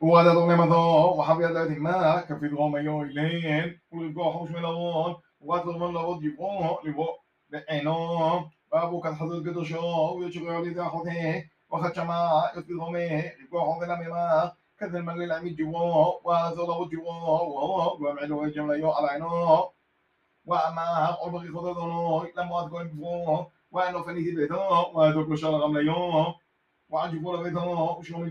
وغدا مضان وحبيت ذات ما كفي الغوم يو إلين ولقوا حوش من لغون وغدا من لغون يبون لبو بعينهم وابو كان حضر قدشو ويشغل علي ذا حوثي وخد شماء يطبي الغومي لقوا حوثي لمما كذا المن للعميد جوه وهذا لغون جوه ومعلوه جملة يو على عينه وأما أربغي خضر ذنوه لما أتقل بفوه وأنه فنيتي بيته وأتوكل شرغم ليوه وعندي بولا بيضا وشنو من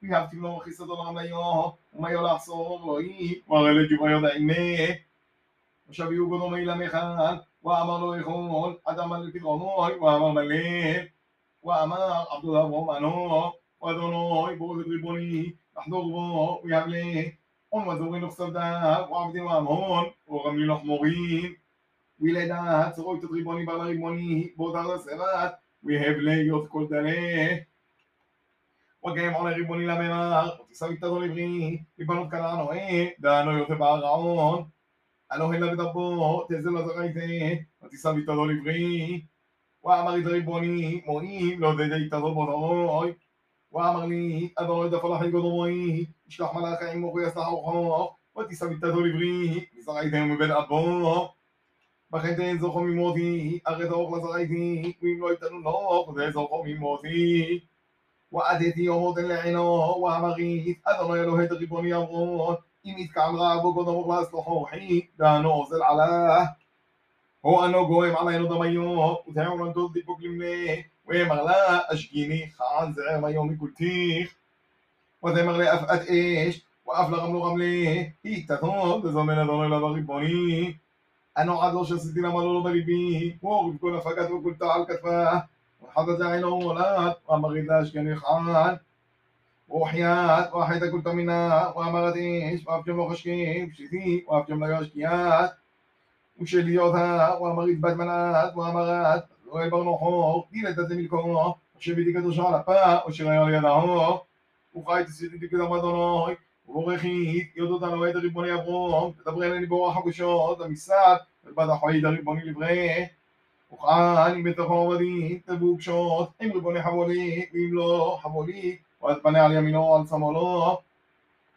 في هفتي من وخيصة العملة وما يلا صغري وغير الجبا يضع إمي وشاب يوجد ميلا ميخان وأمر له يخون أدم البيغموي وأمر مليل وأمر عبد الله ومانو وأدونوي بوغد ربوني أحضر بو ويابليه ومزورين وخصداب وعبدين وأمهون وغملين وحمورين ويلادات رويت ربوني بلا ربوني بودار سرات לריבוני, באותה לסרת, ויהב להיות כל דלה. וגם עולה ריבוני לממר, ותישא איתתו לברי, לבנות כלה נועה, דענו יוצא בהרעון, הלא הלה בדבו, תזל לזרעיתי, ותישא איתתו לברי, ואמר את ריבוני, מועיל, לא דדי איתתו בודרוי, ואמר לי, אדוני דפל אחי גודרוי, ישלח מלאך עמו ויסלח אורחו, ותישא איתתו לברי, וזרעיתי מבית אבו, וכן תן זוכו ממותי, הרי זרוק לזרעיתי, ואם לא יתנו לו, זה זוכו ממותי. ועדתי יומות אל לעינו, ואמרית, אדוני אלוהי ריבוני אמרון, אם יתקעם רעבו קודם אוכלס כוחי, דענו עוזל עלה. הוא אנו גוהם עלינו דמיו, ותהיו לנטות דיפוק למנה, ואמר לה, אשגיני חען זער מיום מקולתיך. ותאמר לאפאת אש, ואף לרמלו רמלה, היא תתון, תזמן אדוני לבא ריבוני. أنا عدو شسيتي لما لولو بلبي وغب كل فقط وكل تعال كتفاه وحدث عينه ولاد وما غيداش كان يخان وحيات واحدة كنت منها وما غديش وأفجم وخشكي بشتي وأفجم لغاشكيات وشليوتها وما غيد بات منات وما غاد ويبرنوحو دينا تزميلكو وشبيتي كدوش على با وشغير يدهو وخايت سيدي كده مدنوي ובורכית, יודות על אוהד הריבוני אברום, תדברי אליני באורח הקושות, המשרד, ובד החויד הריבוני לברא, וכאן אם בתוך העובדים תבואו קשות, עם ריבוני חבולי, ואם לא חבולי, ואז פנה על ימינו על שמאלו,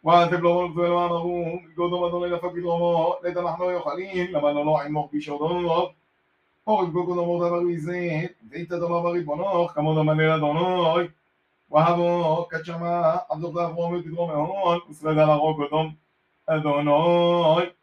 ואתם לא ולא אמרו, גודו אדוני נפק בדרומו, לית אנחנו לא יכולים, למה לא לא עמוק בישודו, אורך גוגו דמו דבר מזה, ואיתה דומה בריבונו, כמו דומה ליל אדוני, وهبو كتشما عبد الله قومي تدرو مهون وسلد على روكتم أدونوي